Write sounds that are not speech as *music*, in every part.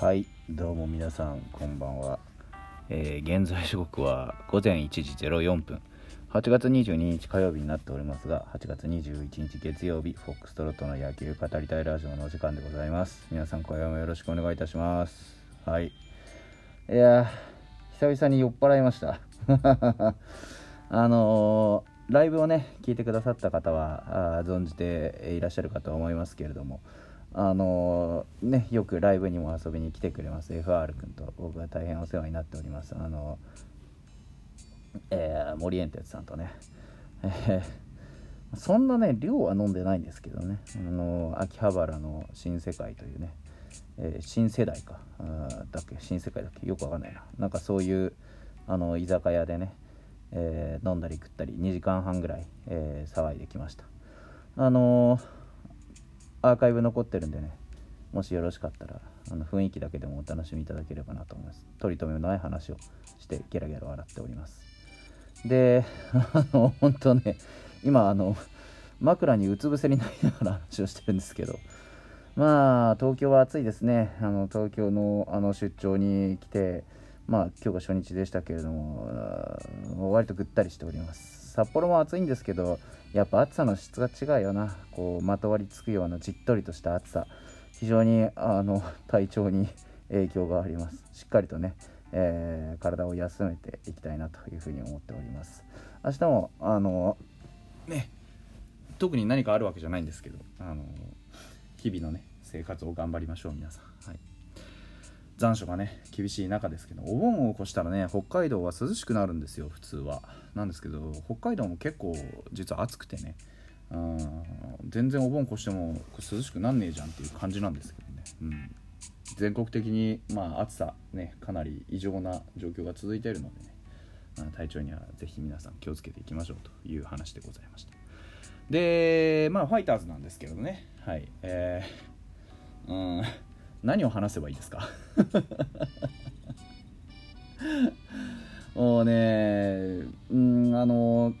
はいどうも皆さんこんばんは、えー現在時刻は午前1時04分。8月22日火曜日になっておりますが8月21日月曜日フォックストロットの野球語りたいラジオのお時間でございます。皆さん今夜もよろしくお願いいたします。はい。いやー久々に酔っ払いました。*laughs* あのーライブをね聞いてくださった方はあ存じていらっしゃるかと思いますけれどもあのねよくライブにも遊びに来てくれます。FR 君と僕が大変お世話になっております。あのえー森エンテツさんとね、え *laughs* そんなね量は飲んでないんですけどね。あの秋葉原の新世界というね、えー新世代か。だっけ？新世界だっけ？よくわかんないな。なんかそういうあの居酒屋でね、え飲んだり食ったり2時間半ぐらい、え騒いできました。あのーアーカイブ残ってるんでね。もしよろしかったらあの雰囲気だけでもお楽しみいただければなと思います。取り留めのない話をしてゲラゲラ笑っております。であの本当ね今あの枕にうつ伏せになりながら話をしてるんですけど。まあ東京は暑いですね。あの東京のあの出張に来てまあ今日が初日でしたけれども割とぐったりしております。札幌も暑いんですけどやっぱ暑さの質が違うよな。こうまとわりつくようなじっとりとした暑さ。非常にあの *laughs* 体調に影響があります。しっかりとね、えー体を休めていきたいなというふうに思っております。明日もあのね特に何かあるわけじゃないんですけどあの日々のね生活を頑張りましょう皆さん。はい。残暑がね厳しい中ですけどお盆を越したらね北海道は涼しくなるんですよ普通は。なんですけど北海道も結構実は暑くてねうん全然お盆越しても涼しくなんねえじゃんっていう感じなんですけどね、うん、全国的に、まあ、暑さねかなり異常な状況が続いているのでね、まあ体調にはぜひ皆さん気をつけていきましょうという話でございました。でまあファイターズなんですけどね。はい。えー、うん。何を話せばいいですか？*laughs* もうねうんあの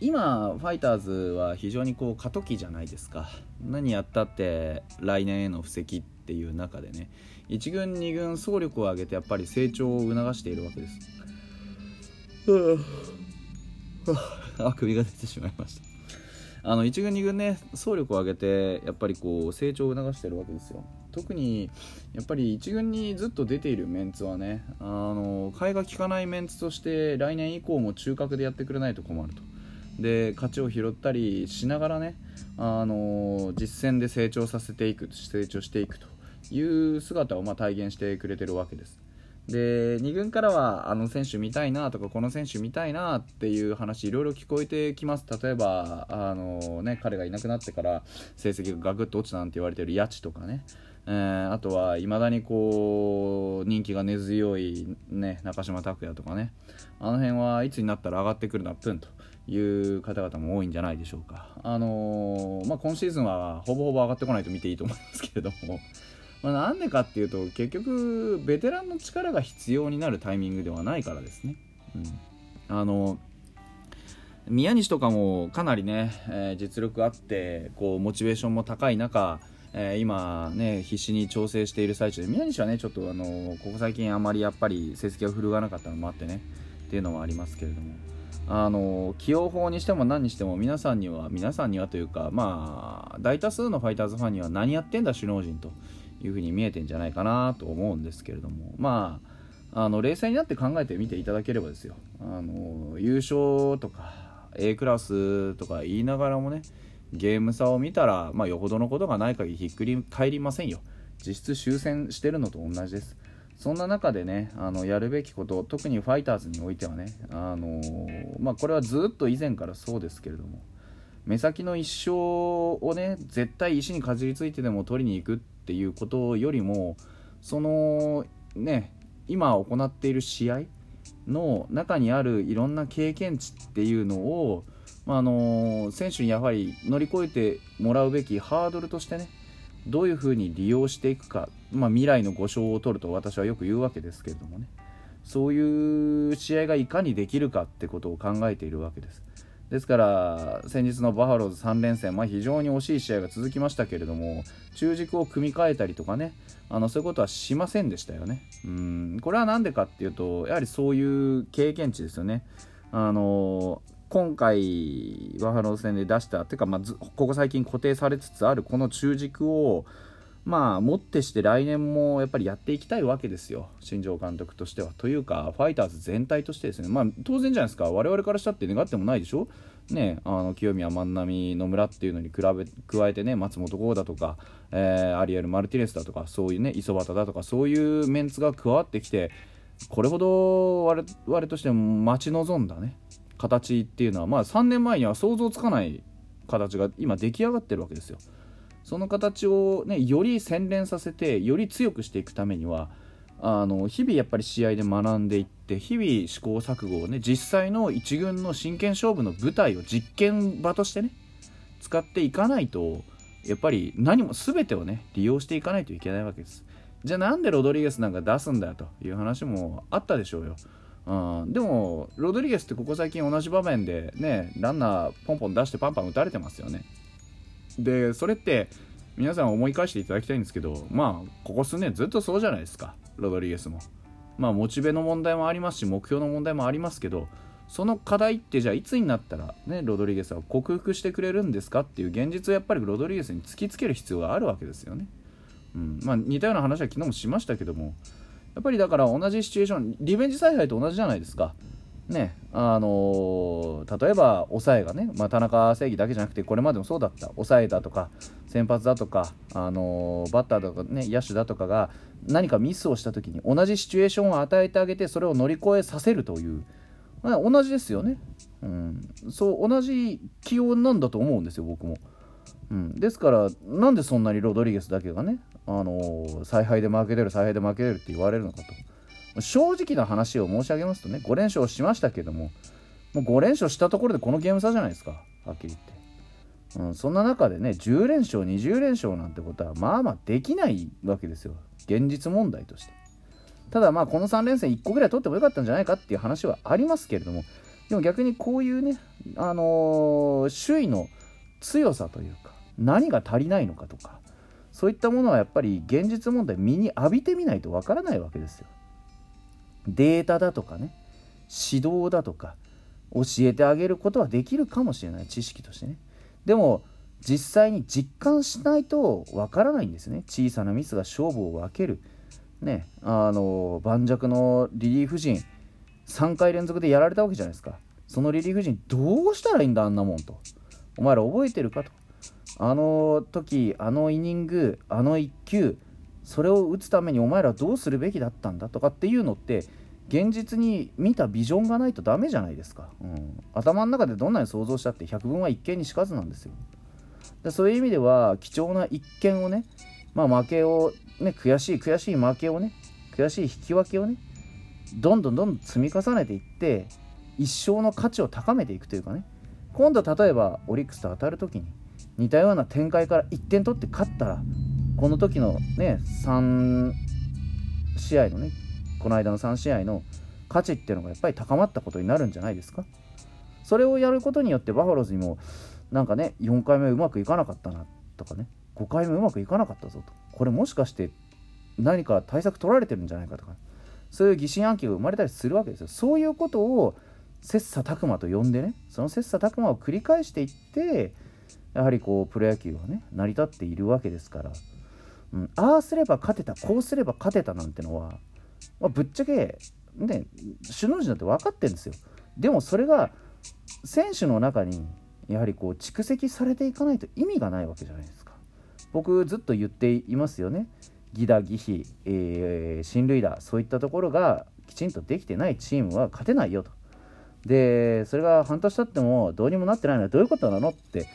今ファイターズは非常にこう過渡期じゃないですか。何やったって来年への布石っていう中でね1軍2軍総力を上げてやっぱり成長を促しているわけです。*laughs* あ首が出てしまいました。あの1軍2軍ね総力を上げてやっぱりこう成長を促してるわけですよ。特にやっぱり1軍にずっと出ているメンツはねあの替えが利かないメンツとして来年以降も中核でやってくれないと困ると。で勝ちを拾ったりしながらねあの実戦で成長させていく成長していくという姿をまあ体現してくれてるわけです。で2軍からはあの選手見たいなとかこの選手見たいなっていう話いろいろ聞こえてきます。例えばあの、ね、彼がいなくなってから成績がガクッと落ちたなんて言われてる谷地とかね、えーあとはいまだにこう人気が根強い、ね、中島拓也とかね。あの辺はいつになったら上がってくるなプンという方々も多いんじゃないでしょうか、あのーまあ、今シーズンはほぼほぼ上がってこないと見ていいと思いますけれども。まあ、なんでかっていうと結局ベテランの力が必要になるタイミングではないからですね。うん、あの宮西とかもかなりね、えー実力あってこうモチベーションも高い中、えー今ね必死に調整している最中で宮西はねちょっとあのここ最近あまりやっぱり成績が振るわなかったのもあってねっていうのもありますけれども。あの起用法にしても何にしても皆さんには皆さんにはというかまあ大多数のファイターズファンには何やってんだ首脳陣というふうに見えてんじゃないかなと思うんですけれども。まああの冷静になって考えてみていただければですよ。あの優勝とか A クラスとか言いながらもねゲーム差を見たら、まあ、よほどのことがない限りひっくり返りませんよ。実質終戦してるのと同じです。そんな中でねあのやるべきこと特にファイターズにおいてはねあのまあこれはずっと以前からそうですけれども目先の一生をね絶対石にかじりついてでも取りに行くっていうことよりもそのね今行っている試合の中にあるいろんな経験値っていうのを、まあ、あの選手にやはり乗り越えてもらうべきハードルとしてねどういうふうに利用していくか、まあ、未来の5勝を取ると私はよく言うわけですけれどもねそういう試合がいかにできるかってことを考えているわけです。ですから先日のバファローズ3連戦、まあ、非常に惜しい試合が続きましたけれども中軸を組み替えたりとかねあのそういうことはしませんでしたよね。うん。これは何でかっていうとやはりそういう経験値ですよね。あの今回バファローズ戦で出したていうか、まあ、ここ最近固定されつつあるこの中軸をまあ、もってして来年もやっぱりやっていきたいわけですよ、新庄監督としては。というか、ファイターズ全体としてですね、まあ、当然じゃないですか、我々からしたって願ってもないでしょ、ね、あの清宮、万波、野村っていうのに比べ加えてね、松本剛だとか、えー、アリエル・マルティネスだとか、そういうね、磯端だとか、そういうメンツが加わってきて、これほど我々としても待ち望んだね、形っていうのは、まあ、3年前には想像つかない形が今、出来上がってるわけですよ。その形を、ね、より洗練させてより強くしていくためにはあの日々やっぱり試合で学んでいって日々試行錯誤をね実際の1軍の真剣勝負の舞台を実験場としてね使っていかないとやっぱり何も全てをね利用していかないといけないわけです。じゃあなんでロドリゲスなんか出すんだよという話もあったでしょうよ。うん、でもロドリゲスってここ最近同じ場面でねランナーポンポン出してパンパン打たれてますよね。でそれって皆さん思い返していただきたいんですけどまあここ数年ずっとそうじゃないですか。ロドリゲスも。まあモチベの問題もありますし目標の問題もありますけどその課題ってじゃあいつになったらねロドリゲスは克服してくれるんですか？っていう現実をやっぱりロドリゲスに突きつける必要があるわけですよね、うん。まあ、似たような話は昨日もしましたけどもやっぱりだから同じシチュエーションリベンジ采配と同じじゃないですか。ねあのー、例えば抑えがね、まあ、田中正義だけじゃなくてこれまでもそうだった。抑えだとか先発だとか、あのー、バッターとか、ね、野手だとかが何かミスをした時に同じシチュエーションを与えてあげてそれを乗り越えさせるという、まあ、同じですよね、うん、そう同じ起用なんだと思うんですよ僕も。うん、ですからなんでそんなにロドリゲスだけがね、あのー、采配で負けてる采配で負けてるって言われるのかと。正直な話を申し上げますとね5連勝しましたけどももう5連勝したところでこのゲーム差じゃないですかはっきり言って、うん、そんな中でね10連勝20連勝なんてことはまあまあできないわけですよ。現実問題として。ただまあこの3連戦1個ぐらい取ってもよかったんじゃないかっていう話はありますけれどもでも逆にこういうねあのー、首位の強さというか何が足りないのかとかそういったものはやっぱり現実問題身に浴びてみないとわからないわけですよ。データだとかね指導だとか教えてあげることはできるかもしれない知識としてね。でも実際に実感しないとわからないんですね。小さなミスが勝負を分ける。ねあの盤石のリリーフ陣3回連続でやられたわけじゃないですか。そのリリーフ陣どうしたらいいんだあんなもんと。お前ら覚えてるかと。あの時あのイニングあの1球それを打つためにお前らどうするべきだったんだとかっていうのって現実に見たビジョンがないとダメじゃないですか、うん、頭の中でどんなに想像したって百聞は一見にしかずなんですよ。でそういう意味では貴重な一見をねまあ負けをね悔しい悔しい負けをね悔しい引き分けをねどんどんどんどん積み重ねていって一生の価値を高めていくというかね。今度例えばオリックスと当たる時に似たような展開から1点取って勝ったらこの時のね3試合のねこの間の3試合の価値っていうのがやっぱり高まったことになるんじゃないですか？それをやることによってバファローズにもなんかね4回目うまくいかなかったなとかね5回目うまくいかなかったぞと。これもしかして何か対策取られてるんじゃないかとかそういう疑心暗鬼が生まれたりするわけですよ。そういうことを切磋琢磨と呼んでねその切磋琢磨を繰り返していってやはりこうプロ野球はね成り立っているわけですから。うん、ああすれば勝てたこうすれば勝てたなんてのは、まあ、ぶっちゃけね首脳陣だって分かってるんですよ。でもそれが選手の中にやはりこう蓄積されていかないと意味がないわけじゃないですか。僕ずっと言っていますよね。義打義飛、えー、進塁打そういったところがきちんとできてないチームは勝てないよと。でそれが半年経ってもどうにもなってないのはどういうことなのって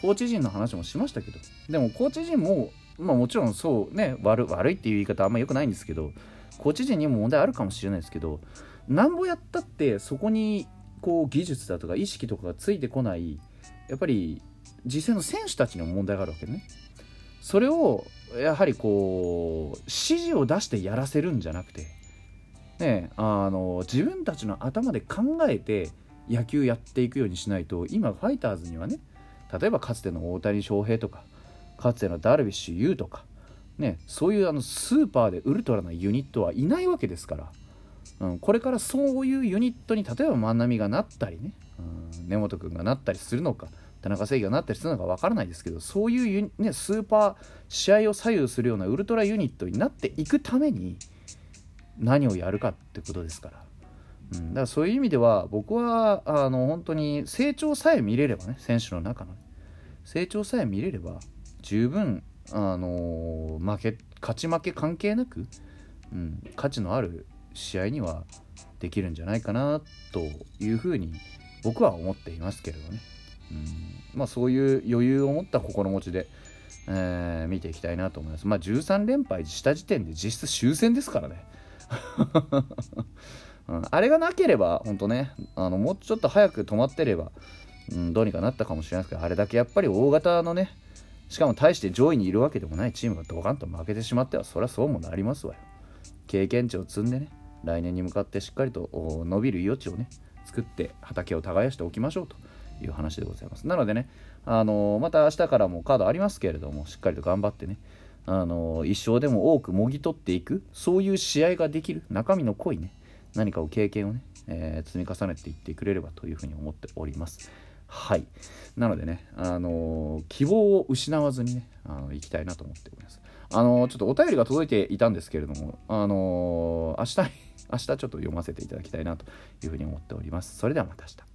コーチ陣の話もしましたけど。でもコーチ陣もまあもちろんそうね悪悪いっていう言い方あんま良くないんですけどコーチ陣にも問題あるかもしれないですけどなんぼやったってそこにこう技術だとか意識とかがついてこないやっぱり実際の選手たちにも問題があるわけね。それをやはりこう指示を出してやらせるんじゃなくてねあの自分たちの頭で考えて野球やっていくようにしないと今ファイターズにはね例えばかつての大谷翔平とかかつてのダルビッシュ有とか、ね、そういうあのスーパーでウルトラなユニットはいないわけですから、うん、これからそういうユニットに例えば万波がなったりね、うん、根本君がなったりするのか田中正義がなったりするのか分からないですけどそういうね、スーパー試合を左右するようなウルトラユニットになっていくために何をやるかってことですから。うん、だからそういう意味では僕はあの本当に成長さえ見れればね選手の中の、成長さえ見れれば十分あの負け勝ち負け関係なく、うん、価値のある試合にはできるんじゃないかなというふうに僕は思っていますけれどね、うんまあ、そういう余裕を持った心持ちで、えー、見ていきたいなと思います。まあ、13連敗した時点で実質終戦ですからね。*laughs* うん、あれがなければ、本当ね、あのもうちょっと早く止まってれば、うん、どうにかなったかもしれないですけど、あれだけやっぱり大型のね、しかも大して上位にいるわけでもないチームがドカンと負けてしまっては、そりゃそうもなりますわよ。経験値を積んでね、来年に向かってしっかりと伸びる余地をね、作って畑を耕しておきましょうという話でございます。なのでね、あのー、また明日からもカードありますけれども、しっかりと頑張ってね、あのー、一生でも多くもぎ取っていく、そういう試合ができる、中身の濃いね、何かを経験をね、えー、積み重ねていってくれればというふうに思っております。はい。なのでね、あのー、希望を失わずにね、あの、行きたいなと思っております。あのー、ちょっとお便りが届いていたんですけれども、あのー、明日、明日ちょっと読ませていただきたいなというふうに思っております。それではまた明日。